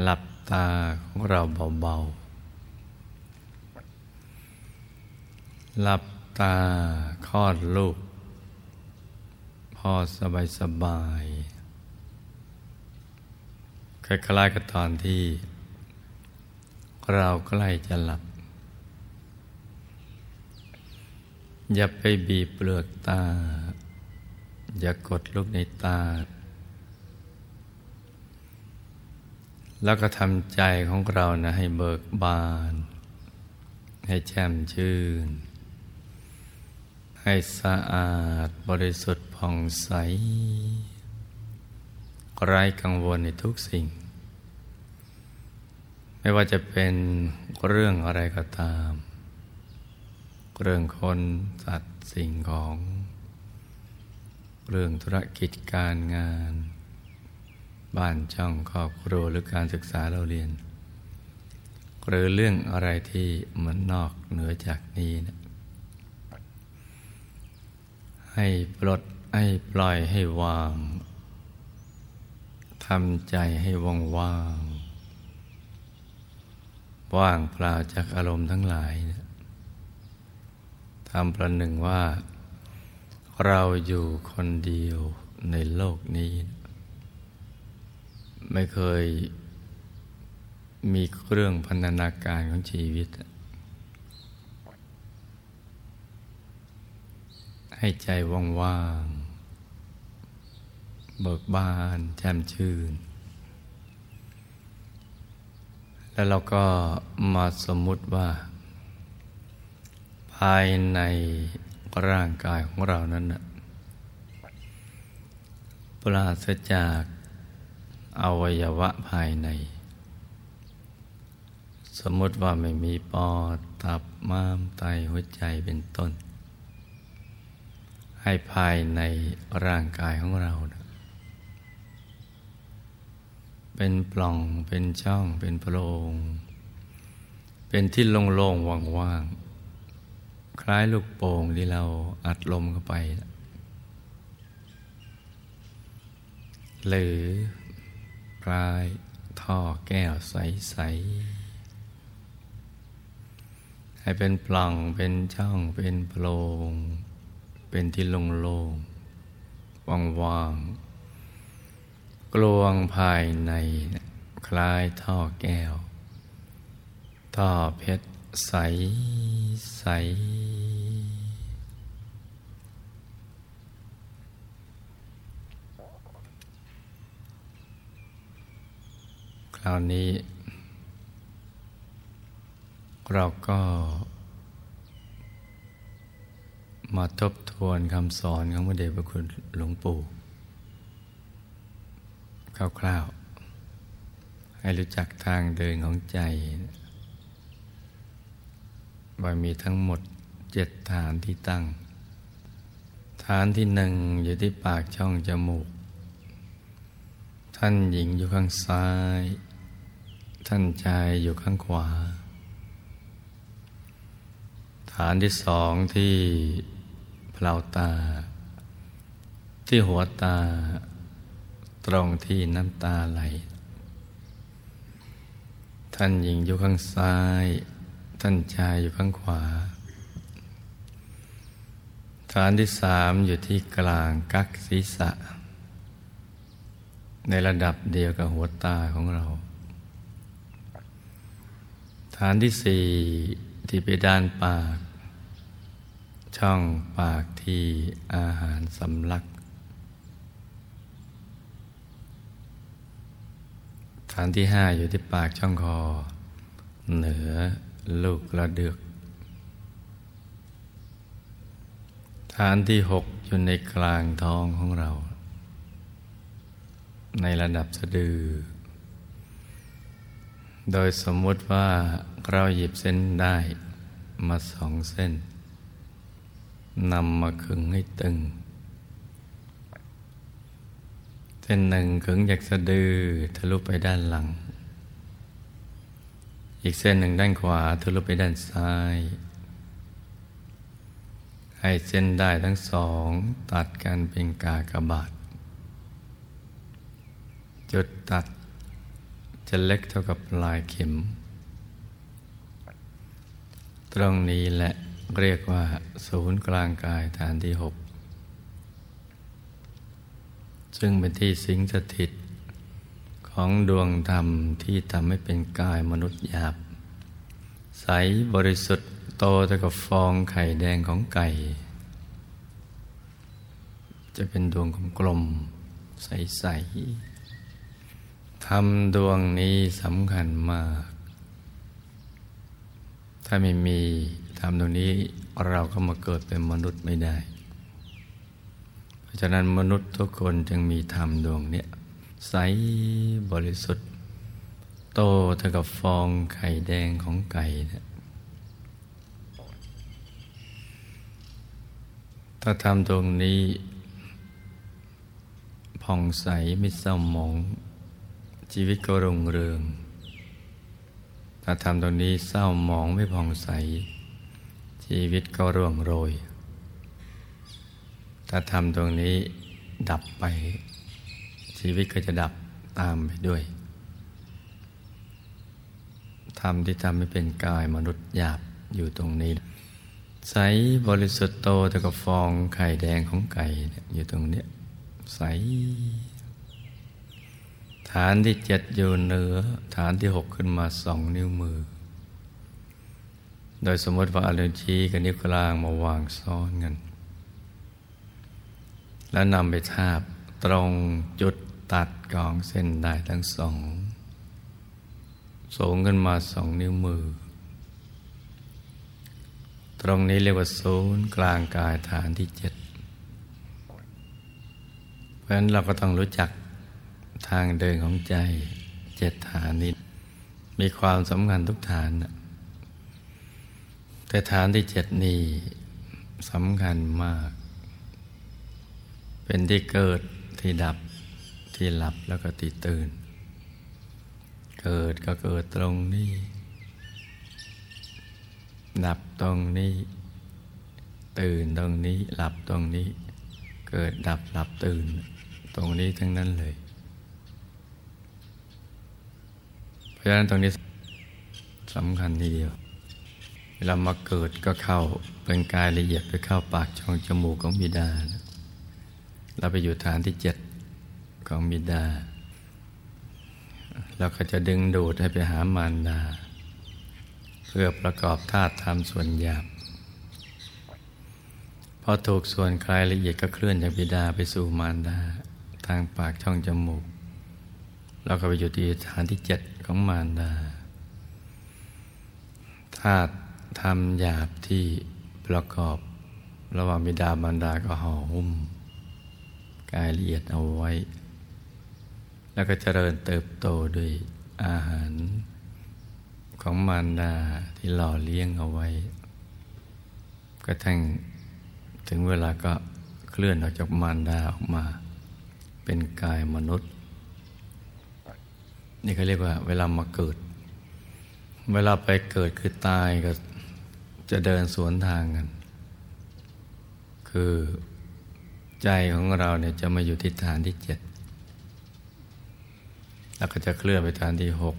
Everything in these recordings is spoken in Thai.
หลับตาของเราเบาๆ หลับตาคลอดลูก พอสบายสบายคล้ายๆกับตอนที่ เราใกล้จะหลับ อย่าไปบีบเปลือกตา อย่ากดลูกในตา แล้วก็ทำใจของเรานะให้เบิกบาน ให้แจ่มชื่น ให้สะอาดบริสุทธิ์ผ่องใส ไร้กังวลในทุกสิ่ง ไม่ว่าจะเป็นเรื่องอะไรก็ตาม เรื่องคนสัตว์สิ่งของ เรื่องธุรกิจการงาน บ้านช่องครอบครัวหรือการศึกษาเราเรียน หรือเรื่องอะไรที่มันนอกเหนือจากนี้นะให้ปลดให้ปล่อยให้วางทำใจให้ว่างว่างว่างเปล่าจากอารมณ์ทั้งหลายนะทำประหนึ่งว่า เราอยู่คนเดียวในโลกนี้นะ ไม่เคยมีเรื่องพันธนาการของชีวิต ให้ใจว่างๆ เบิกบานแจ่มชื่น แล้วเราก็มาสมมุติว่า ภายในร่างกายของเรานั้นนะปราศจาก อวัยวะภายใน สมมติว่าไม่มีปอดตับม้ามไตหัวใจเป็นต้น ให้ภายในร่างกายของเราเป็นปล่องเป็นช่องเป็นโพรง เป็นที่โล่งๆว่างๆ คล้ายลูกโป่งที่เราอัดลมเข้าไป หรือ ปลายท่อแก้วใส ๆ ให้เป็นปล่องเป็นช่องเป็นโพรง เป็นที่โล่งๆว่างๆ กลวงภายในคล้ายท่อแก้ว ท่อเพชรใสใสค ราวนี้ เราก็มาทบทวนคำสอนของพระเดชพระคุณหลวงปู่คร่าวๆ ให้รู้จักทางเดินของใจ ว่ามีทั้งหมดเจ็ดฐานที่ตั้ง ฐานที่หนึ่งอยู่ที่ปากช่องจมูก ท่านหญิงอยู่ข้างซ้าย ท่านชายอยู่ข้างขวา ฐานที่สองที่เพลาตา ที่หัวตา ตรงที่น้ำตาไหล ท่านหญิงอยู่ข้างซ้าย ท่านชายอยู่ข้างขวา ฐานที่สามอยู่ที่กลางกักศีรษะ ในระดับเดียวกับหัวตาของเรา ฐานที่สี่ที่ไปด้านปาก ช่องปากที่อาหารสำลัก ฐานที่ห้าอยู่ที่ปากช่องคอ เหนือลูกกระเดือก ฐานที่หกอยู่ในกลางท้องของเรา ในระดับสะดือ โดยสมมุติว่าเราหยิบเส้นได้มาสองเส้นนำมาขึงให้ตึง เส้นหนึ่งขึงจากสะดือทะลุไปด้านหลัง อีกเส้นหนึ่งด้านขวาทะลุไปด้านซ้าย ให้เส้นได้ทั้งสองตัดกันเป็นกากบาท จุดตัด จะเล็กเท่ากับปลายเข็ม ตรงนี้แหละเรียกว่า ศูนย์กลางกายฐานที่หกซึ่งเป็นที่สิงสถิตของดวงธรรมที่ทำให้เป็นกายมนุษย์หยาบ ใสบริสุทธิ์โตเท่ากับฟองไข่แดงของไก่ จะเป็นดวงกลมใสๆ รรมดวงนี้สำคัญมาก ถ้าไม่มีธรรมดวงนี้เราก็มาเกิดเป็นมนุษย์ไม่ได้ เพราะฉะนั้นมนุษย์ทุกคนจึงมีธรรมดวงนี้ใสบริสุทธิ์ โตเท่ากับฟองไข่แดงของไก่นะถ้าทำตรงนี้ผ่องใสไม่เศร้าหมอง ชีวิตก็รุ่งเรือง ถ้าทำตรงนี้เศร้าหมองไม่ผ่องใส ชีวิตก็ร่วงโรย ถ้าทำตรงนี้ดับไป ชีวิตก็จะดับตามไปด้วยทำที่ทำให้เป็นกายมนุษย์หยาบอยู่ตรงนี้ ใสบริสุทธิ์โตแต่ก็ฟองไข่แดงของไก่อยู่ตรงนี้ใส ฐานที่เจ็ดอยู่เหนือ ฐานที่หกขึ้นมาสองนิ้วมือ โดยสมมติว่าอารชี้กับนิ้วกลางมาวางซ้อนกัน แล้วนำไปทาบตรงจุดตัดกองเส้นได้ทั้งสอง สูงขึ้นมาสองนิ้วมือ ตรงนี้เรียกว่าศูนย์กลางกายฐานที่เจ็ดเพราะฉะนั้นเราก็ต้องรู้จัก ทางเดินของใจเจ็ดฐานนี้มีความสำคัญทุกฐาน แต่ฐานที่เจ็ดนี้สำคัญมาก เป็นที่เกิดที่ดับที่หลับแล้วก็ที่ตื่น เกิดก็เกิดตรงนี้ ดับตรงนี้ ตื่นตรงนี้ หลับตรงนี้ เกิดดับหลับตื่น ตรงนี้ทั้งนั้นเลย ราะฉะนั้นตรงนี้สำคัญทีเดียว เวลามาเกิดก็เข้าเป็นกายละเอียดไปเข้าปากช่องจมูกของบิดา เราไปอยู่ฐานที่เจ็ดของบิดา เราก็จะดึงดูดให้ไปหามารดา เพื่อประกอบธาตุธรรมส่วนหยาบพอถูกส่วนกายละเอียดก็เคลื่อนจากบิดาไปสู่มารดา ทางปากช่องจมูกเราก็ไปอยู่ที่ฐานที่เจ็ด ของมารดาธาตุทำหยาบที่ประกอบระหว่างบิดามารดาก็ห่อหุ้มกายละเอียดเอาไว้ แล้วก็เจริญเติบโตด้วยอาหารของมารดาที่หล่อเลี้ยงเอาไว้ก็ทั้งถึงเวลาก็เคลื่อนออกจากมารดาออกมา เป็นกายมนุษย์ นี่เขาเรียกว่า เวลามาเกิด เวลาไปเกิดคือตายก็จะเดินสวนทางกัน คือใจของเราเนี่ยจะมาอยู่ที่ฐานที่เจ็ดแล้วก็จะเคลื่อนไปฐานที่หก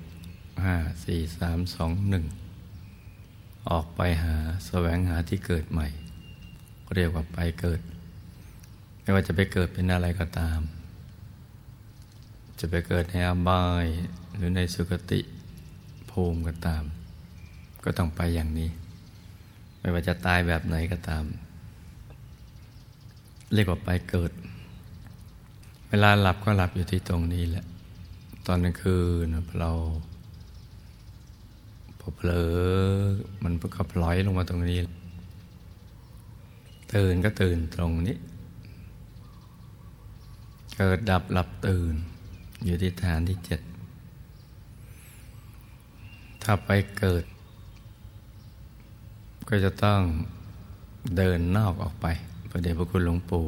ห้าสี่สามสองหนึ่งออกไปหาแสวงหาที่เกิดใหม่ เรียกว่าไปเกิด ไม่ว่าจะไปเกิดเป็นอะไรก็ตาม จะไปเกิดในอบายหรือในสุคติภูมิก็ตาม ก็ต้องไปอย่างนี้ ไม่ว่าจะตายแบบไหนก็ตาม เรียกว่าไปเกิด เวลาหลับก็หลับอยู่ที่ตรงนี้แหละ ตอนกลางคืนเราพอเผลอมันก็พลอยลงมาตรงนี้ ตื่นก็ตื่นตรงนี้ เกิดดับหลับตื่น อยู่ที่ฐานที่เจ็ดถ้าไปเกิด ก็จะต้องเดินนอกออกไปพระเดชพระคุณหลวงปู่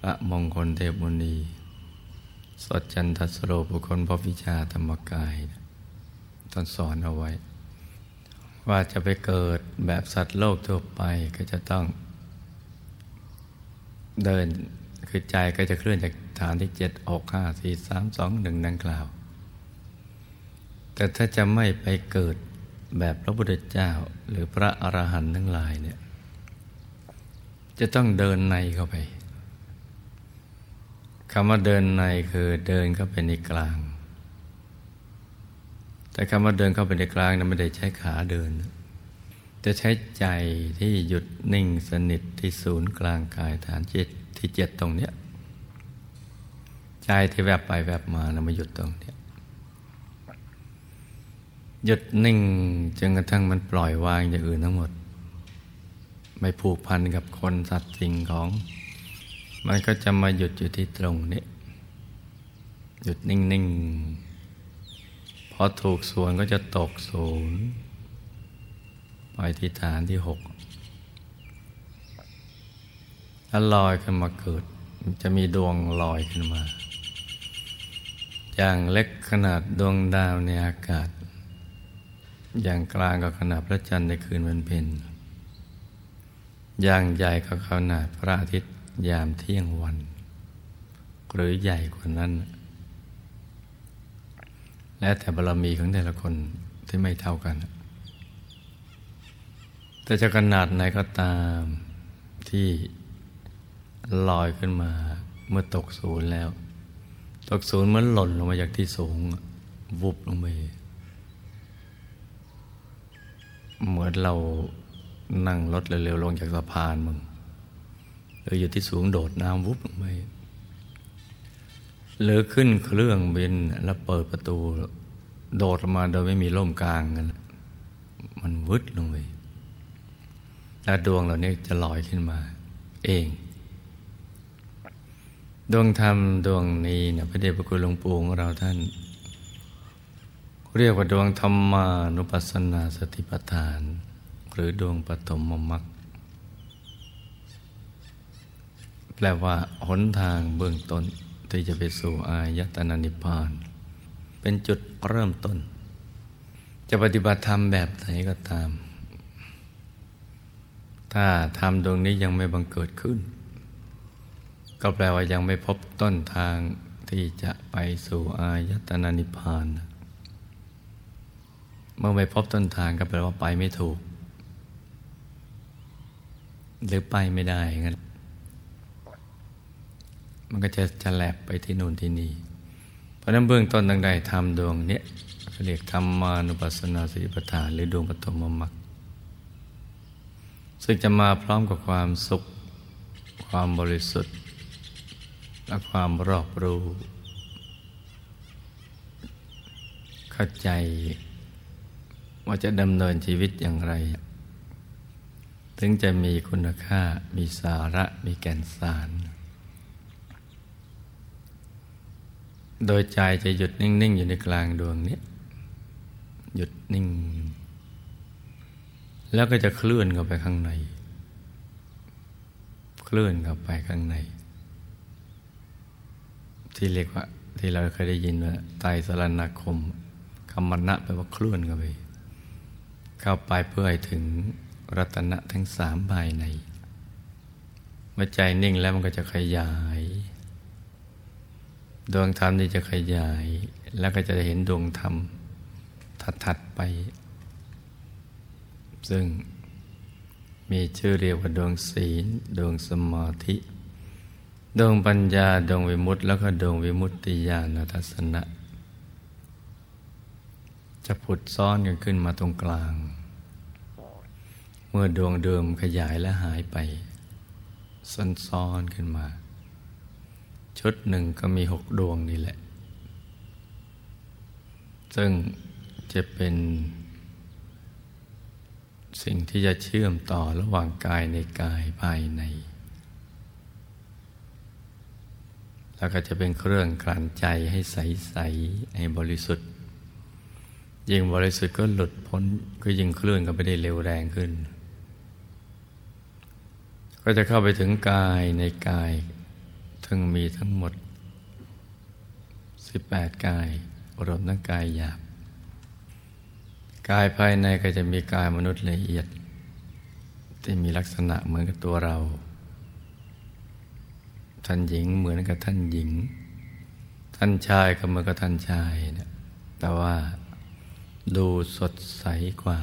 พระมงคลเทพมุนีสดจันทสโรบุคคลพระวิชาธรรมกายท่านสอนเอาไว้ ว่าจะไปเกิดแบบสัตว์โลกทั่วไปก็จะต้อง เดินคือใจก็จะเคลื่อนจาก ฐานที่เจ็ดอกห้าสี่สามสองหนึ่งดังกล่าว แต่ถ้าจะไม่ไปเกิดแบบพระพุทธเจ้าหรือพระอรหันต์ทั้งหลายเนี่ยจะต้องเดินในเข้าไปคำว่าเดินในคือเดินเข้าไปในกลาง แต่คำว่าเดินเข้าไปในกลางนั้นไม่ได้ใช้ขาเดิน จะใช้ใจที่หยุดนิ่งสนิทที่ศูนย์กลางกายฐานจิตที่เจ็ดตรงเนี้ย ใจที่แวบไปแวบมานะมาหยุดตรงนี้หยุดนิ่งจนกระทั่งมันปล่อยวางอย่างอื่นทั้งหมด ไม่ผูกพันกับคนสัตว์สิ่งของ มันก็จะมาหยุดอยู่ที่ตรงนี้ หยุดนิ่งๆพอถูกส่วนก็จะตกศูนย์ไปที่ฐานที่หกแล้วลอยขึ้นมาเกิด จะมีดวงลอยขึ้นมา อย่างเล็กขนาดดวงดาวในอากาศ อย่างกลางก็ขนาดพระจันทร์ในคืนวันเพ็ญอย่างใหญ่ก็ขนาดพระอาทิตย์ยามเที่ยงวัน หรือใหญ่กว่านั้น และแต่บารมีของแต่ละคนที่ไม่เท่ากัน แต่จะขนาดไหนก็ตามที่ลอยขึ้นมาเมื่อตกศูนย์แล้ว ตกศูนย์เหมือนหล่นลงมาจากที่สูงวุบลงไปเหมือนเรานั่งรถเร็วๆลงจากสะพานมึงหรืออยู่ที่สูงโดดน้ำวุบลงไปหรือขึ้นเครื่องบินแล้วเปิดประตู โดดมาโดยไม่มีร่มกลางกันมันวึดลงไปแล้วดวงเหล่านี้จะลอยขึ้นมา เอง ดวงธรรมดวงนี้เนี่ยพระเดชพระคุณหลวงปู่ของเราท่าน เรียกว่าดวงธรรมานุปัสสนาสติปัฏฐาน หรือดวงปฐมมรรคแปลว่าหนทางเบื้องต้นที่จะไปสู่อายตนะนิพพาน เป็นจุดเริ่มต้น จะปฏิบัติธรรมแบบไหนก็ตาม ถ้าธรรมดวงนี้ยังไม่บังเกิดขึ้น ก็แปลว่ายังไม่พบต้นทางที่จะไปสู่อายตนะนิพพาน เมื่อไม่พบต้นทางก็แปลว่าไปไม่ถูก หรือไปไม่ได้งั้นมันก็จะจะแลบไปที่นู่นที่นี่ เพราะนั้นเบื้องต้นตั้งใดทำดวงเนี้ยเรียกธรรมานุปัสสนาสติปัฏฐานหรือดวงปฐมมรรคซึ่งจะมาพร้อมกับความสุข ความบริสุทธิ์ และความรอบรู้ เข้าใจว่าจะดำเนินชีวิตอย่างไร ถึงจะมีคุณค่ามีสาระมีแก่นสาร โดยใจจะหยุดนิ่ง ๆ อยู่ในกลางดวงนี้หยุดนิ่ง แล้วก็จะเคลื่อนเข้าไปข้างใน เคลื่อนเข้าไปข้างใน ที่เรียกว่า ที่เราเคยได้ยินว่าไตสรณคมคำมณะแปลว่าเคลื่อนเข้าไปเข้าไปเพื่อให้ถึงรัตนะทั้งสามภายในเมื่อใจนิ่งแล้วมันก็จะขยาย ดวงธรรมนี่จะขยาย แล้วก็จะเห็นดวงธรรมถัด ๆ ไป ซึ่งมีชื่อเรียกว่าดวงศีล ดวงสมาธิ ดวงปัญญาดวงวิมุตติ แล้วก็ดวงวิมุตติญาณทัศนะ จะผุดซ้อนกันขึ้นมาตรงกลาง เมื่อดวงเดิมขยายและหายไปซ้อนๆขึ้นมา ชุดหนึ่งก็มีหกดวงนี่แหละ ซึ่งจะเป็น สิ่งที่จะเชื่อมต่อระหว่างกายในกายภายใน แล้วก็จะเป็นเครื่องกลั่นใจให้ใสๆให้บริสุทธิ์ ยิ่งบริสุทธิ์ก็หลุดพ้นก็ยิ่งเคลื่อนก็ไปได้เร็วแรงขึ้น ก็จะเข้าไปถึงกายในกายทั้งมีทั้งหมด 18 กายรวมทั้งกายหยาบ กายภายในก็จะมีกายมนุษย์ละเอียด ที่มีลักษณะเหมือนกับตัวเรา ท่านหญิงเหมือนกับท่านหญิง ท่านชายก็เหมือนกับท่านชายนะแต่ว่าดูสดใสกว่า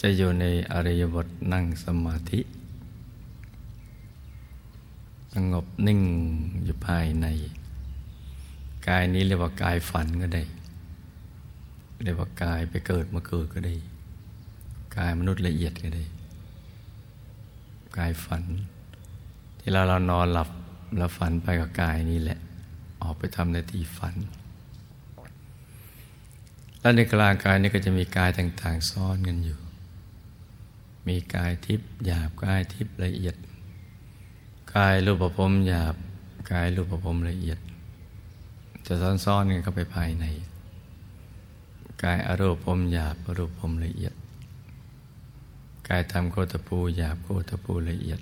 จะอยู่ในอริยบทนั่งสมาธิสงบนิ่งอยู่ภายใน กายนี้เรียกว่ากายฝันก็ได้ เรียกว่ากายไปเกิดมาเกิดก็ได้ กายมนุษย์ละเอียดก็ได้ กายฝัน ที่เราเรานอนหลับแล้วฝันไปกับกายนี้แหละ ออกไปทำในที่ฝัน แล้วในกลางกายนี้ก็จะมีกายต่าง ๆซ้อนกันอยู่ มีกายทิพย์หยาบกายทิพย์ละเอียด กายรูปภพหยาบกายรูปภพละเอียด จะซ้อนๆกันเข้าไปภายใน กายอรูปพหยาบอรูปพละเอียด กายธรรมโคตภูหยาบโคตภูละเอียด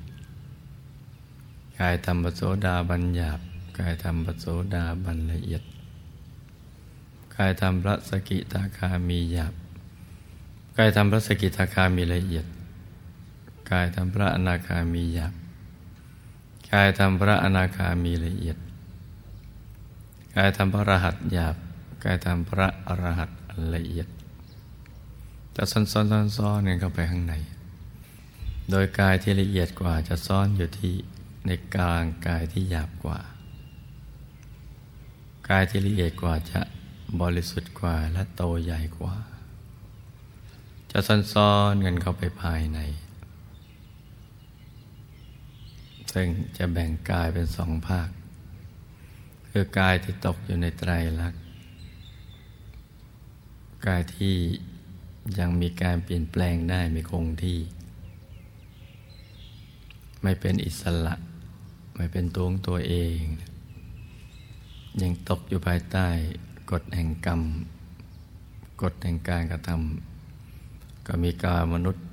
กายธรรมปโสดาบันหยาบกายธรรมปโสดาบันละเอียด กายธรรมพระสกิทาคามีหยาบกายธรรมพระสกิทาคามีละเอียด กายธรรมพระอนาคามีหยาบกายธรรมพระอนาคามีละเอียด กายธรรมพระรหัสหยาบกายธรรมพระอรหัตละเอียดจะซ้อนซ้อนซ้อนซ้อนเข้าไปข้างใน โดยกายที่ละเอียดกว่าจะซ่อนอยู่ที่ ในกลางกายที่หยาบกว่า กายที่ละเอียดกว่าจะบริสุทธิ์กว่าและโตใหญ่กว่า จะซ้อนซ้อนกันเข้าไปภายใน ซึ่งจะแบ่งกายเป็นสองภาค คือกายที่ตกอยู่ในไตรลักษณ์กายที่ยังมีการเปลี่ยนแปลงได้ไม่คงที่ ไม่เป็นอิสระ ไม่เป็นตัวของตัวเอง ยังตกอยู่ภายใต้กฎแห่งกรรม กฎแห่งการกระทำก็มีกามนุษย์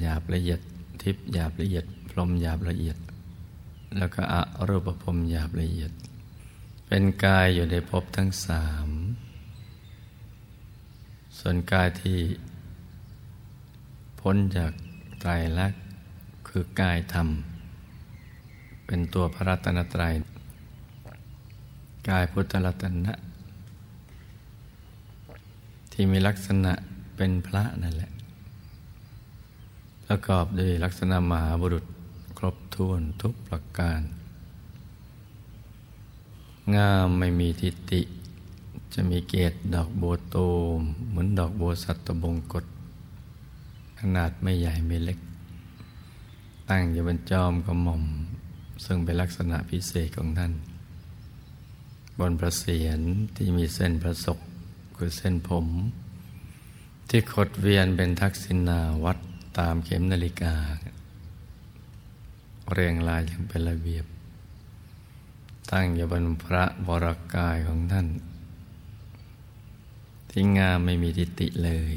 หยาบละเอียดทิพย์หยาบละเอียด พรหมหยาบละเอียด แล้วก็อรูปภพหยาบละเอียด เป็นกายอยู่ในภพทั้งสามส่วนกายที่พ้นจากไตรลักษณ์คือกายธรรม เป็นตัวพระรัตนตรัย กายพุทธรัตนะ ที่มีลักษณะเป็นพระนั่นแหละ ประกอบด้วยลักษณะมหาบุรุษครบถ้วนทุกประการ งามไม่มีทิฏฐิจะมีเกตดอกโบโตมเหมือนดอกโบสัตบงกฎขนาดไม่ใหญ่ไม่เล็ก ตั้งอยู่บนจอมกระหม่อม ซึ่งเป็นลักษณะพิเศษของท่าน บนพระเศียรที่มีเส้นประศกคือเส้นผม ที่ขดเวียนเป็นทักษิณาวัดตามเข็มนาฬิกา เรียงรายอย่างเป็นระเบียบ ตั้งอยู่บนพระบรากายของท่าน ที่งามไม่มีทิฏฐิเลย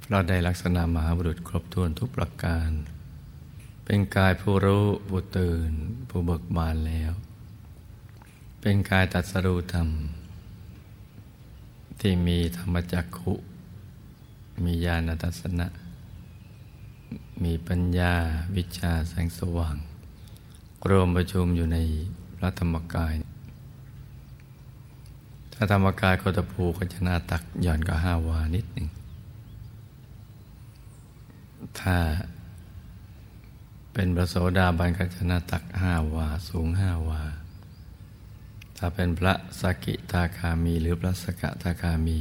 เพราะได้ลักษณะมหาบุรุษครบถ้วนทุกประการ เป็นกายผู้รู้ผู้ตื่น ผู้เบิกบานแล้ว เป็นกายตัดสรูธรรม ที่มีธรรมจักขุ มีญาณทัศนะ มีปัญญาวิชาแสงสว่าง รวมประชุมอยู่ในพระธรรมกาย ถ้าธรรมกายโคตภูก็จะนาตักหย่อนก็ห้าวานิดหนึ่งถ้า เป็นพระโสดาบันก็จะหน้าตักห้าวา สูงห้าวา ถ้าเป็นพระสกิทาคามี หรือพระสกทาคามี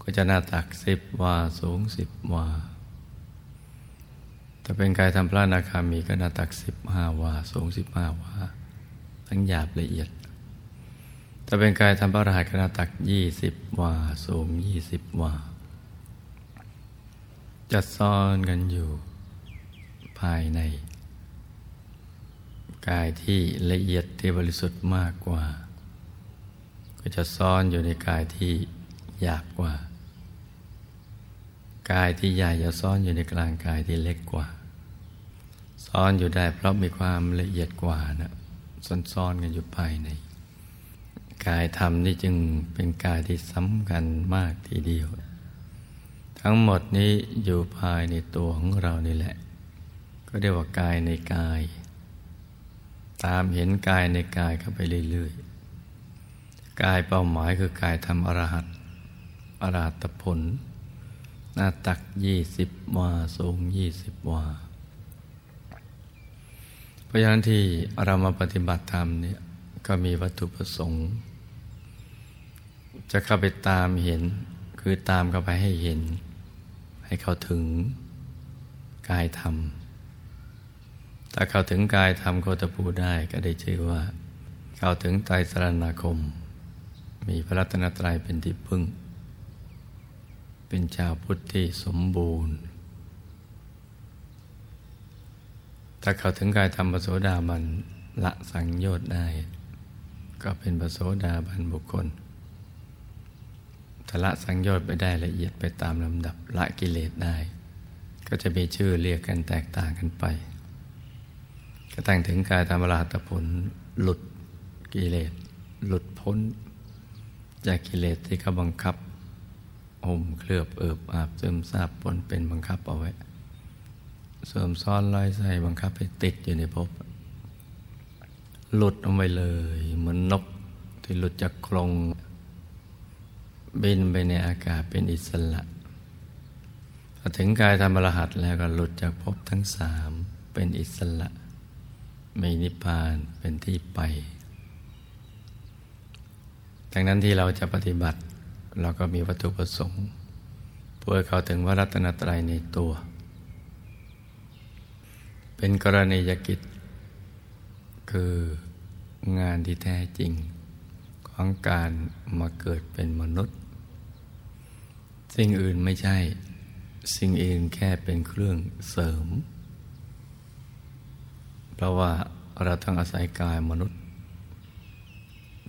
ก็จะหน้าตักสิบวา สูงสิบวา ถ้าเป็นกายทำพระนาคามีก็หน้าตักสิบห้าวา สูงสิบห้าวา ทั้งหยาบละเอียด ถ้าเป็นกายทำพระรหันต์ก็หน้าตักยี่สิบวา สูงยี่สิบวาจะซ่อนกันอยู่ ภายใน กายที่ละเอียดที่บริสุทธิ์มากกว่า ก็จะซ่อนอยู่ในกายที่หยาบกว่า กายที่ใหญ่จะซ่อนอยู่ในกลางกายที่เล็กกว่า ซ่อนอยู่ได้เพราะมีความละเอียดกว่านะซ่อนๆกันอยู่ภายในกายธรรมนี่จึงเป็นกายที่สำคัญมากทีเดียว ทั้งหมดนี้อยู่ภายในตัวของเรานี่แหละ เรียกว่ากายในกาย ตามเห็นกายในกายเข้าไปเรื่อยๆ กายเป้าหมายคือกายทำอรหัตอรหัตผล หน้าตักยี่สิบวาสูงยี่สิบวาเพราะฉะนั้นที่เรามาปฏิบัติธรรมเนี่ยก็มีวัตถุประสงค์ จะเข้าไปตามเห็น คือตามเข้าไปให้เห็น ให้เขาถึงกายธรรม ถ้าเข้าถึงกายธรรมโคตภูได้ก็ได้ชื่อว่า เข้าถึงไตรสรณาคม มีพระรัตนตรัยเป็นที่พึ่ง เป็นชาวพุทธที่สมบูรณ์ ถ้าเข้าถึงกายธรรมปโสดาบันละสังโยชน์ได้ ก็เป็นปโสดาบันบุคคลถ้าละสังโยชน์ไปได้ละเอียดไปตามลำดับละกิเลสได้ ก็จะมีชื่อเรียกกันแตกต่างกันไป กระทั่งถึงกายธรรมราตผลหลุดกิเลสหลุดพ้น จากกิเลสที่เขาบังคับห่มเคลือบเอิบอาบซึมซาบปนเป็นบังคับเอาไว้เสริมซ้อนลอยใส่บังคับให้ติดอยู่ในภพหลุดออกไปเลย เหมือนนกที่หลุดจากกรงบินไปในอากาศเป็นอิสระพอถึงกายธรรมรหัสแล้วก็หลุดจากภพทั้งสามเป็นอิสระ มีนิพพานเป็นที่ไป ดังนั้นที่เราจะปฏิบัติ เราก็มีวัตถุประสงค์ เพื่อเข้าถึงวรัตนตรัยในตัว เป็นกรณียกิจ คืองานที่แท้จริง ของการมาเกิดเป็นมนุษย์ สิ่งอื่นไม่ใช่ สิ่งอื่นแค่เป็นเครื่องเสริม เพราะว่าเราต้องอาศัยกายมนุษย์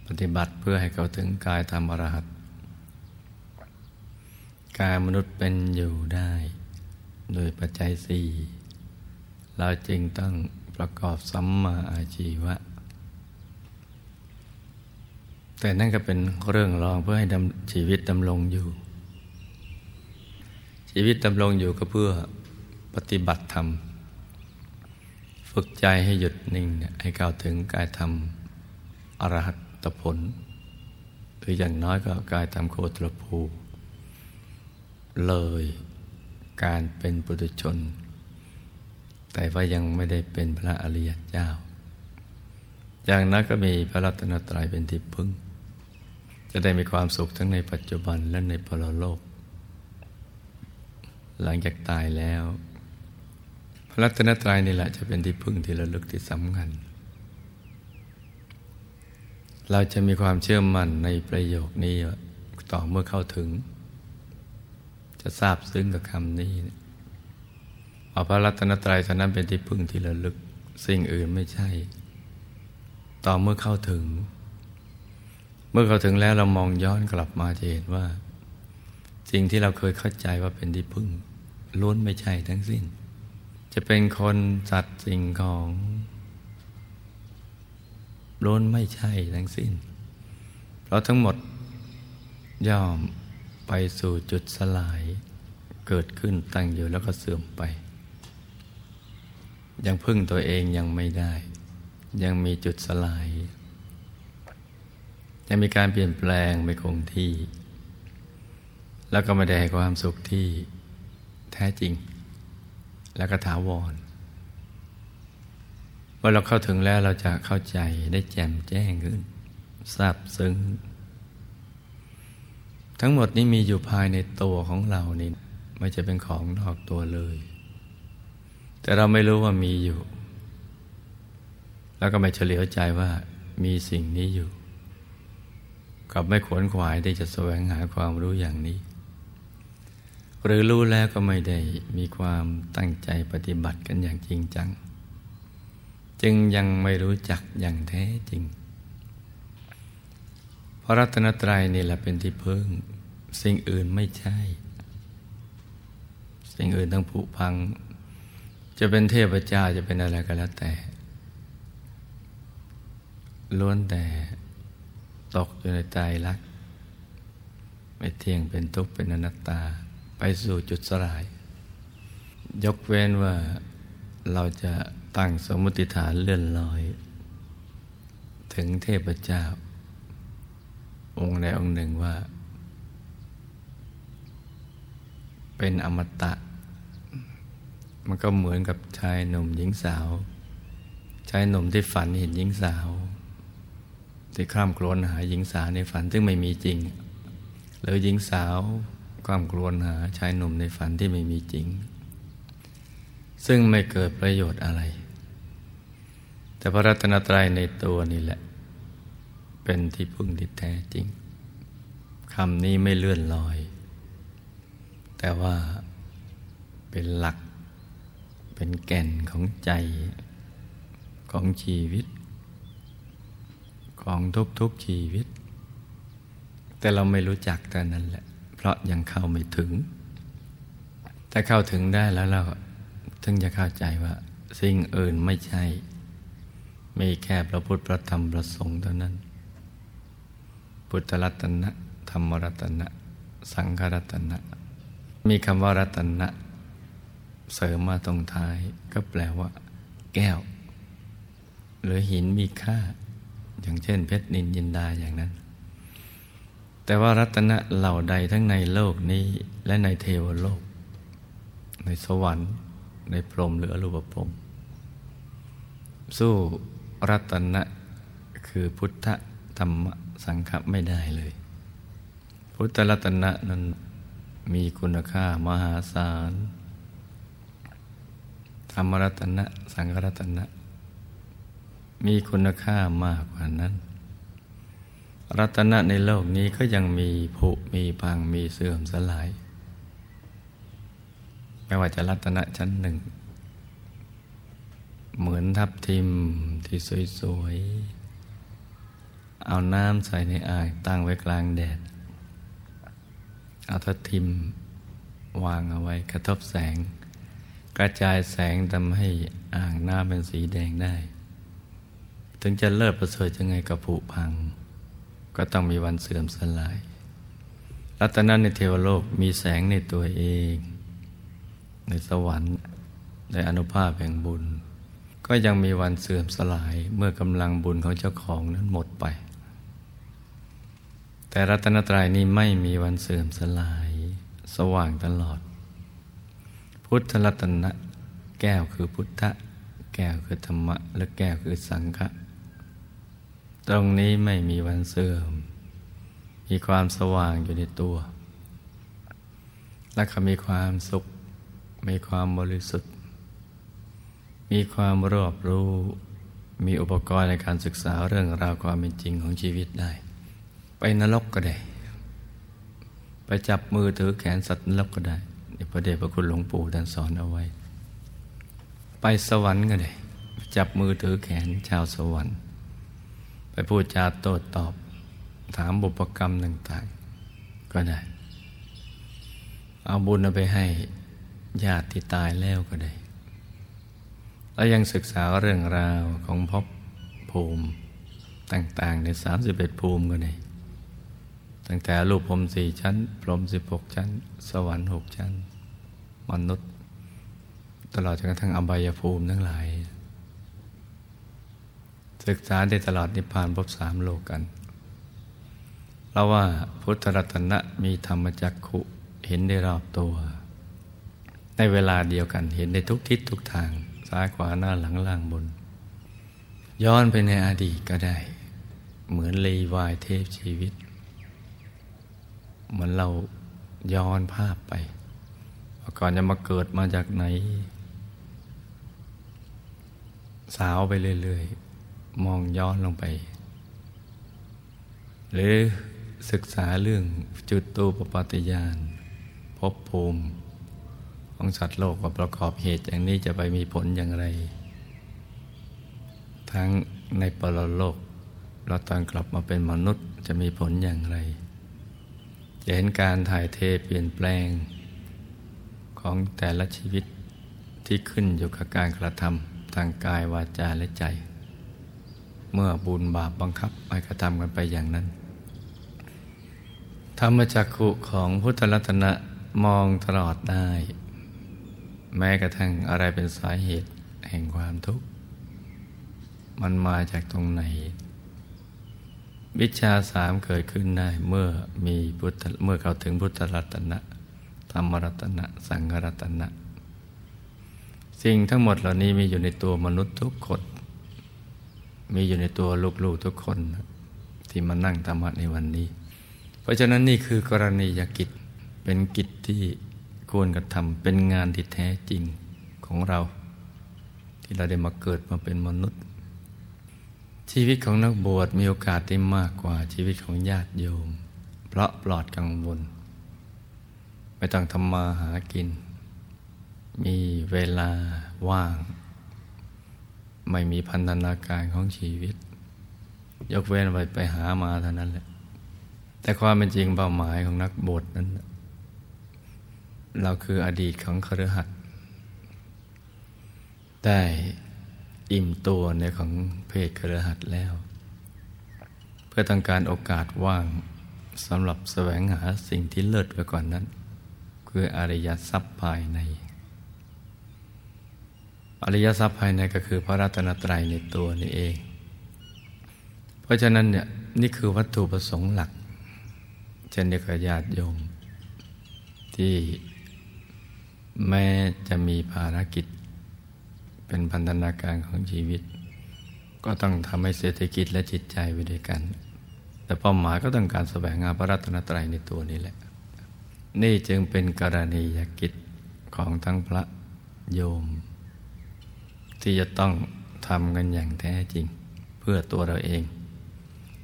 ปฏิบัติเพื่อให้เขาถึงกายธรรมอรหัตกายมนุษย์เป็นอยู่ได้ โดยปัจจัยสี่เราจึงต้องประกอบสัมมาอาชีวะ แต่นั่นก็เป็นเรื่องรองเพื่อให้ชีวิตดำรงอยู่ ชีวิตดำรงอยู่ก็เพื่อปฏิบัติธรรม ฝึกใจให้หยุดนิ่งให้เข้าวถึงกายธรรมอรหัตผล หรืออย่างน้อยก็กายธรรมโคตรภูเลยการเป็นปุถุชน แต่ว่ายังไม่ได้เป็นพระอริยเจ้า อย่างนั้นก็มีพระรัตนตรัยเป็นที่พึ่ง จะได้มีความสุขทั้งในปัจจุบันและในปรโลก หลังจากตายแล้ว รัตนตรัยนี่แหละจะเป็นที่พึ่งที่ระลึกที่สำคัญ เราจะมีความเชื่อมั่นในประโยคนี้ต่อเมื่อเข้าถึง จะทราบซึ้งกับคำนี้ว่าพระรัตนตรัยเท่านั้นเป็นที่พึ่งที่ระลึกสิ่งอื่นไม่ใช่ ต่อเมื่อเข้าถึง เมื่อเข้าถึงแล้วเรามองย้อนกลับมาจะเห็นว่า สิ่งที่เราเคยเข้าใจว่าเป็นที่พึ่งล้วนไม่ใช่ทั้งสิ้น จะเป็นคนสัตว์สิ่งของล้นไม่ใช่ทั้งสิ้น เพราะทั้งหมดย่อมไปสู่จุดสลาย เกิดขึ้นตั้งอยู่แล้วก็เสื่อมไป ยังพึ่งตัวเองยังไม่ได้ ยังมีจุดสลาย ยังมีการเปลี่ยนแปลงไม่คงที่ แล้วก็ไม่ได้ให้ความสุขที่แท้จริง แล้วก็ถาวรเมื่อเราเข้าถึงแล้วเราจะเข้าใจได้แจ่มแจ้งขึ้นทราบซึ้ง ทั้งหมดนี้มีอยู่ภายในตัวของเรานี่ไม่จะเป็นของนอกตัวเลย แต่เราไม่รู้ว่ามีอยู่ แล้วก็ไม่เฉลียวใจว่ามีสิ่งนี้อยู่ กับไม่ขวนขวายที่จะแสวงหาความรู้อย่างนี้ หรือรู้แล้วก็ไม่ได้มีความตั้งใจปฏิบัติกันอย่างจริงจัง จึงยังไม่รู้จักอย่างแท้จริง เพราะรัตนตรัยนี่แหละเป็นที่พึ่ง สิ่งอื่นไม่ใช่ สิ่งอื่นต้องผุพัง จะเป็นเทพเจ้าจะเป็นอะไรก็แล้วแต่ล้วนแต่ตกอยู่ในใจรัก ไม่เที่ยงเป็นทุกข์เป็นอนัตตา ไปสู่จุดสลาย ยกเว้นว่าเราจะตั้งสมมติฐานเลื่อนลอย ถึงเทพเจ้า องค์ใดองค์หนึ่งว่า เป็นอมตะ มันก็เหมือนกับชายหนุ่มหญิงสาว ชายหนุ่มที่ฝันเห็นหญิงสาวที่ข้ามกลนหาหญิงสาวในฝันซึ่งไม่มีจริง หรือหญิงสาว ข้ามกลวนหาชายหนุ่มในฝันที่ไม่มีจริง ซึ่งไม่เกิดประโยชน์อะไร แต่พระรัตนตรัยในตัวนี่แหละ เป็นที่พึ่งที่แท้จริงคำนี้ไม่เลื่อนลอย แต่ว่าเป็นหลัก เป็นแก่นของใจของชีวิต ของทุกๆชีวิต แต่เราไม่รู้จักแต่นั้นแหละ ราะยังเข้าไม่ถึง ถ้าเข้าถึงได้แล้วเราถึงจะเข้าใจว่า สิ่งอื่นไม่ใช่ มีแค่พระพุทธพระธรรมพระสงฆ์เท่านั้น พุทธรัตนะธรรมรัตนะ สังฆรัตนะ มีคำว่ารัตนะ เสริมมาตรงท้ายก็แปลว่า แก้ว หรือหินมีค่า อย่างเช่นเพชรนินยินดาอย่างนั้น แต่ว่ารัตนะเหล่าใดทั้งในโลกนี้ และในเทวโลก ในสวรรค์ ในพรหมหรืออรูปพรหมสู้รัตนะคือพุทธธรรมสังฆไม่ได้เลย พุทธรัตนะนั้นมีคุณค่ามหาศาลธรรมรัตนะ สังฆรัตนะ มีคุณค่ามากกว่านั้น รัตนะในโลกนี้ก็ยังมีผุมีพังมีเสื่อมสลาย ไม่ว่าจะรัตนะชั้นหนึ่ง เหมือนทับทิมที่สวยๆ เอาน้ำใส่ในอ่างตั้งไว้กลางแดด เอาทับทิมวางเอาไว้กระทบแสง กระจายแสงทำให้อ่างน้ำเป็นสีแดงได้ ถึงจะเลิศประเสริฐยังไงกับผุพัง ก็ต้องมีวันเสื่อมสลาย รัตนะในเทวโลกมีแสงในตัวเอง ในสวรรค์ในอนุภาพแห่งบุญ ก็ยังมีวันเสื่อมสลายเมื่อกำลังบุญของเจ้าของนั้นหมดไป แต่รัตนตรัยนี้ไม่มีวันเสื่อมสลาย สว่างตลอด พุทธรัตนะ แก้วคือพุทธแก้วคือธรรมะ และแก้วคือสังฆะ ตรงนี้ไม่มีวันเสื่อม มีความสว่างอยู่ในตัว และก็มีความสุข มีความบริสุทธิ์ มีความรอบรู้ มีอุปกรณ์ในการศึกษาเรื่องราวความเป็นจริงของชีวิตได้ ไปนรกก็ได้ ไปจับมือถือแขนสัตว์นรกก็ได้ในพระเดชพระคุณหลวงปู่ท่านสอนเอาไว้ ไปสวรรค์ก็ได้ จับมือถือแขนชาวสวรรค์ ไปพูดจาโต้ตอบ ถามบุพกรรมต่างๆ ก็ได้ เอาบุญไปให้ญาติที่ตายแล้วก็ได้ แล้วยังศึกษาเรื่องราวของภพภูมิต่างๆ ในสามสิบเอ็ดภูมิก็ได้ ตั้งแต่รูปพรมสี่ชั้น พรมสิบหกชั้น สวรรค์หกชั้น มนุษย์ ตลอดจนกระทั่งอบายภูมิทั้งหลาย ศึกษาได้ตลอดนิพพานพบสามโลกกัน เพราะว่าพุทธรัตนะมีธรรมจักขุเห็นได้รอบตัว ในเวลาเดียวกันเห็นในทุกทิศทุกทางซ้ายขวาหน้าหลังล่างบน ย้อนไปในอดีตก็ได้ เหมือนเลวายเทพชีวิต เหมือนเราย้อนภาพไปก่อนจะมาเกิดมาจากไหน สาวไปเรื่อยๆ มองย้อนลงไป หรือศึกษาเรื่องจุดตูปปฏิญาณพบภูมิ ของสัตว์โลกว่าประกอบเหตุอย่างนี้จะไปมีผลอย่างไร ทั้งในปรโลกเราตอนกลับมาเป็นมนุษย์จะมีผลอย่างไร จะเห็นการถ่ายเทเปลี่ยนแปลง ของแต่ละชีวิตที่ขึ้นอยู่กับการกระทำทางกายวาจาและใจ เมื่อบุญบาปบังคับให้กระทำกันไปอย่างนั้น ธรรมจักขุของพุทธรัตนะมองตลอดได้ แม้กระทั่งอะไรเป็นสาเหตุแห่งความทุกข์ มันมาจากตรงไหน วิชาสามเกิดขึ้นได้เมื่อมีพุทธเมื่อเข้าถึงพุทธรัตนะธรรมรัตนะ สังฆรัตนะ สิ่งทั้งหมดเหล่านี้มีอยู่ในตัวมนุษย์ทุกคน มีอยู่ในตัวลูกๆทุกคน ที่มานั่งธรรมะในวันนี้ เพราะฉะนั้นนี่คือกรณียกิจเป็นกิจที่ควรกระทำเป็นงานที่แท้จริงของเรา ที่เราได้มาเกิดมาเป็นมนุษย์ ชีวิตของนักบวชมีโอกาสที่มากกว่าชีวิตของญาติโยม เพราะปลอดกังวล ไม่ต้องทำมาหากิน มีเวลาว่าง ไม่มีพันธนาการของชีวิต ยกเว้นไปไปหามาเท่านั้นแหละ แต่ความเป็นจริงเป้าหมายของนักบวชนั้น เราคืออดีตของครือหัดได้อิ่มตัวในของเพศครือหัดแล้ว เพื่อต้องการโอกาสว่างสำหรับแสวงหาสิ่งที่เลิศไว้ก่อนนั้น คืออริยทรัพย์ภายใน อริยทรัพย์ภายในก็คือพระรัตนตรัยในตัวนี่เอง เพราะฉะนั้นเนี่ยนี่คือวัตถุประสงค์หลัก เช่นเดียวกับญาติโยม ที่แม้จะมีภารกิจ เป็นพันธนาการของชีวิต ก็ต้องทำให้เศรษฐกิจและจิตใจไปด้วยกัน แต่เป้าหมายก็ต้องการแสวงหาพระรัตนตรัยในตัวนี้แหละ นี่จึงเป็นกรณียกิจของทั้งพระโยม ที่จะต้องทำกันอย่างแท้จริง เพื่อตัวเราเอง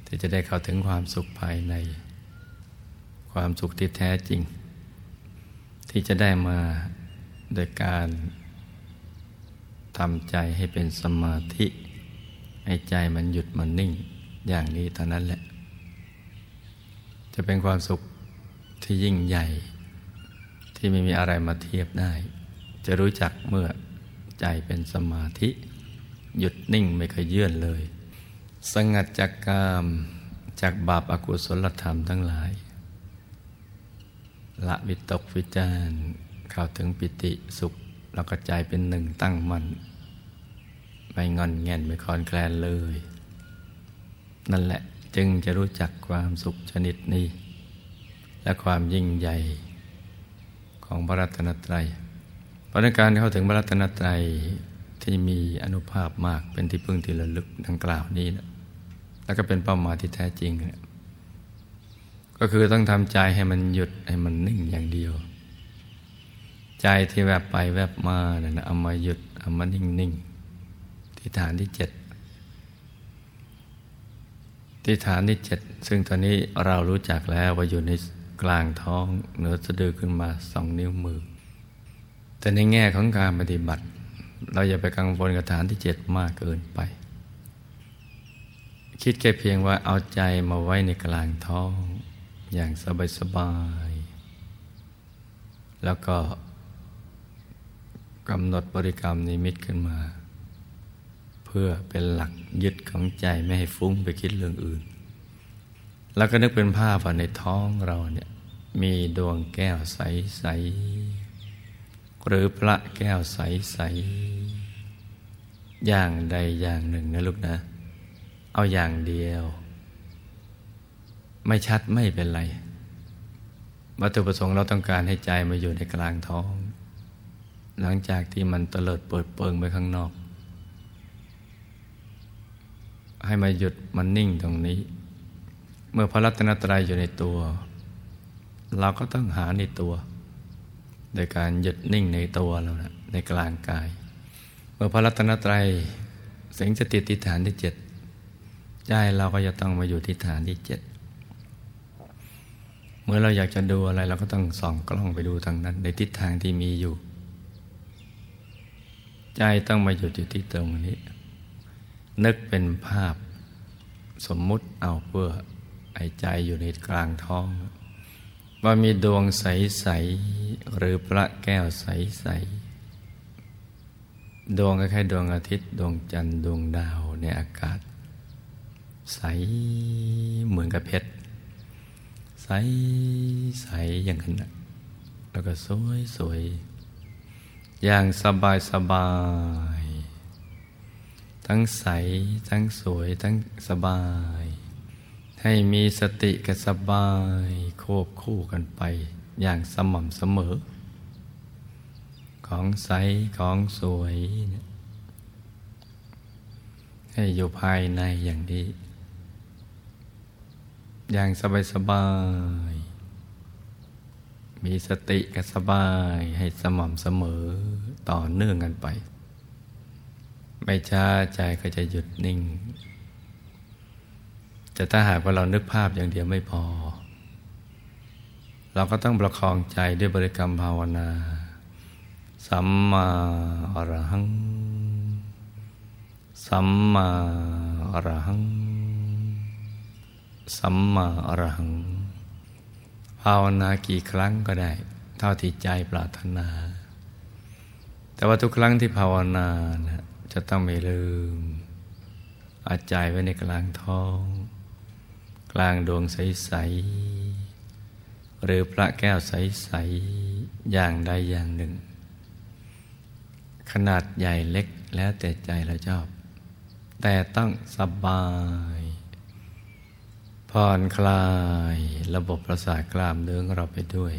ที่จะได้เข้าถึงความสุขภายใน ความสุขที่แท้จริง ที่จะได้มาโดยการทำใจให้เป็นสมาธิ ให้ใจมันหยุดมันนิ่งอย่างนี้เท่านั้นแหละ จะเป็นความสุขที่ยิ่งใหญ่ ที่ไม่มีอะไรมาเทียบได้ จะรู้จักเมื่อ ใจเป็นสมาธิ หยุดนิ่งไม่เคยเยื่อนเลย สงัดจากกามจากบาปอากุศลธรรมทั้งหลาย ละวิตกวิจารเข้าถึงปิติสุขแล้วก็ใจเป็นหนึ่งตั้งมัน่นไม่งอนแงนไม่คลอนแคลนเลย นั่นแหละจึงจะรู้จักความสุขชนิดนี้ และความยิ่งใหญ่ของพระรัตนตรัย ราะในการเข้าถึงพระรัตนตรัยที่มีอนุภาพมากเป็นที่พึ่งที่ระลึกดังกล่าวนี้นะแล้วก็เป็นเป้าหมายที่แท้จริงนก็คือต้องทำใจให้มันหยุดให้มันนิ่งอย่างเดียว ใจที่แวบไปแวบมาเนี่ยนะเอามาหยุดเอามานิ่งนิ่งที่ฐานที่เจ็ดที่ฐานที่เจ็ดซึ่งตอนนี้เรารู้จักแล้วว่าอยู่ในกลางท้องเหนือสะดือขึ้นมาสองนิ้วมือ แต่ในแง่ของการปฏิบัติ เราอย่าไปกังวลกับฐานที่เจ็ดมากเกินไป คิดแค่เพียงว่าเอาใจมาไว้ในกลางท้อง อย่างสบายๆแล้วก็กำหนดบริกรรมนิมิตขึ้นมา เพื่อเป็นหลักยึดของใจไม่ให้ฟุ้งไปคิดเรื่องอื่น แล้วก็นึกเป็นภาพว่าในท้องเราเนี่ยมีดวงแก้วใสๆ หรือพระแก้วใสๆอย่างใดอย่างหนึ่งนะลูกนะ เอาอย่างเดียว ไม่ชัดไม่เป็นไร วัตถุประสงค์เราต้องการให้ใจมาอยู่ในกลางท้อง หลังจากที่มันเตลิดเปิดเปิงไปข้างนอก ให้มาหยุดมันนิ่งตรงนี้ เมื่อพระรัตนตรัยอยู่ในตัว เราก็ต้องหาในตัว โดยการหยุดนิ่งในตัวเรานะในกลางกาย เมื่อพระรัตนตรัยสิงสติติฐานที่เจ็ดใจเราก็จะต้องมาอยู่ที่ฐานที่เจ็ดเมื่อเราอยากจะดูอะไรเราก็ต้องส่องกล้องไปดูทางนั้น ในทิศทางที่มีอยู่ ใจต้องมาหยุดอยู่ที่ตรงนี้ นึกเป็นภาพ สมมุติเอาเพื่อไอ้ใจอยู่ในกลางท้อง ว่ามีดวงใส ๆ หรือพระแก้วใส ๆ ดวงคล้ายๆดวงอาทิตย์ ดวงจันทร์ดวงดาวในอากาศ ใสเหมือนกับเพชร ใสใสอย่างนั้นแล้วก็สวยสวยอย่างสบายสบาย ทั้งใส ทั้งสวย ทั้งสบาย ให้มีสติกับสบายควบคู่กันไปอย่างสม่ำเสมอ ของใสของสวย ให้อยู่ภายในอย่างนี้ อย่างสบายสบาย มีสติกับสบายให้สม่ำเสมอต่อเนื่องกันไป ไม่ช้าใจก็จะหยุดนิ่ง จะถ้าหากว่าเรานึกภาพอย่างเดียวไม่พอ เราก็ต้องประคองใจด้วยบริกรรมภาวนา สัมมาอรหัง สัมมาอรหัง สัมมาอรหัง ภาวนากี่ครั้งก็ได้ เท่าที่ใจปรารถนา แต่ว่าทุกครั้งที่ภาวนานะจะต้องไม่ลืมอาใจไว้ในกลางท้อง กลางดวงใส ๆ หรือพระแก้วใส ๆ อย่างใดอย่างหนึ่ง ขนาดใหญ่เล็กแล้วแต่ใจเราชอบ แต่ต้องสบาย ผ่อนคลายระบบประสาทกล้ามเนื้อเราไปด้วย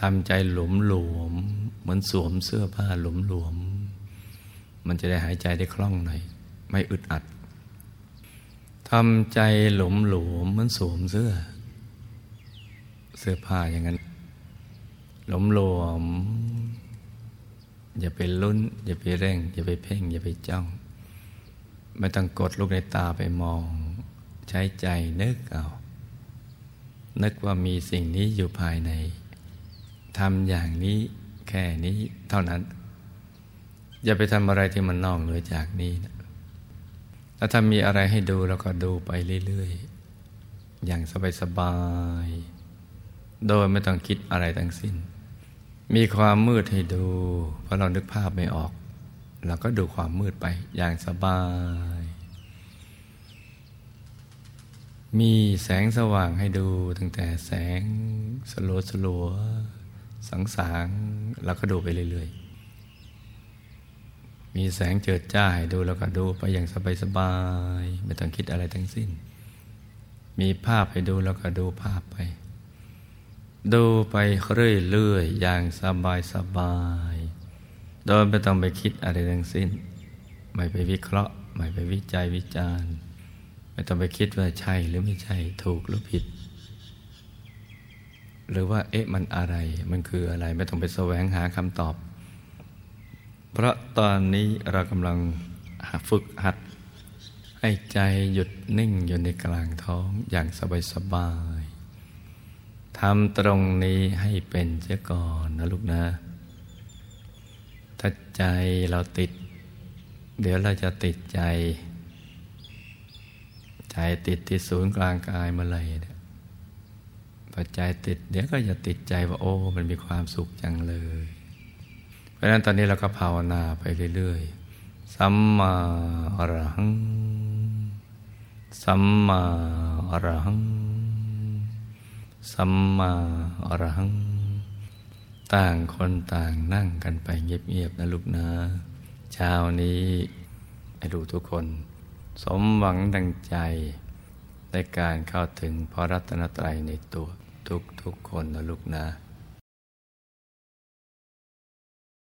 ทำใจหลวมหลวม เหมือนสวมเสื้อผ้าหลวมหลวม มันจะได้หายใจได้คล่องหน่อย ไม่อึดอัด ทำใจหลวมหลวมเหมือนสวมเสื้อ เสื้อผ้าอย่างนั้น หลวมหลวม อย่าไปลุ้น อย่าไปเร่ง อย่าไปเพ่ง อย่าไปจ้อง ไม่ต้องกดลูกในตาไปมอง ใช้ใจนึกเอานึกว่ามีสิ่งนี้อยู่ภายในทำอย่างนี้แค่นี้เท่านั้น อย่าไปทำอะไรที่มันนอกเหนือจากนี้นะ แล้วถ้ามีอะไรให้ดูเราก็ดูไปเรื่อยๆ อย่างสบายๆ โดยไม่ต้องคิดอะไรทั้งสิ้น มีความมืดให้ดู เพราะเรานึกภาพไม่ออกเราก็ดูความมืดไปอย่างสบาย มีแสงสว่างให้ดูตั้งแต่แสงสลัวสลัวสังสางแล้วก็ดูไปเรื่อยๆ มีแสงเจิดจ้าให้ดูแล้วก็ดูไปอย่างสบายๆไม่ต้องคิดอะไรทั้งสิ้น มีภาพให้ดูแล้วก็ดูภาพไป ดูไปเรื่อยๆอย่างสบายสบายโดยไม่ต้องไปคิดอะไรทั้งสิ้น ไม่ไปวิเคราะห์ ไม่ไปวิจัยวิจารณ์ ไม่ต้องไปคิดว่าใช่หรือไม่ใช่ถูกหรือผิด หรือว่าเอ๊ะมันอะไรมันคืออะไรไม่ต้องไปแสวงหาคำตอบ เพราะตอนนี้เรากำลังฝึกหัด ให้ใจหยุดนิ่งอยู่ในกลางท้องอย่างสบายๆทำตรงนี้ให้เป็นเสียก่อนนะลูกนะ ถ้าใจเราติด เดี๋ยวเราจะติดใจ ใจติดที่ศูนย์กลางกายมาเลยเนี่ยพอใจติด เดี๋ยวก็จะติดใจว่าโอ้ มันมีความสุขจังเลย เพราะนั้นตอนนี้เราก็ภาวนาไปเรื่อยๆ สัมมาอรหัง สัมมาอรหัง สัมมาอรหัง ต่างคนต่างนั่งกันไปเงียบๆนะลูกนะเช้านี้ให้ดูทุกคน สมหวังดังใจ ในการเข้าถึงพระรัตนตรัยในตัวทุกทุกคนนะลูกนะ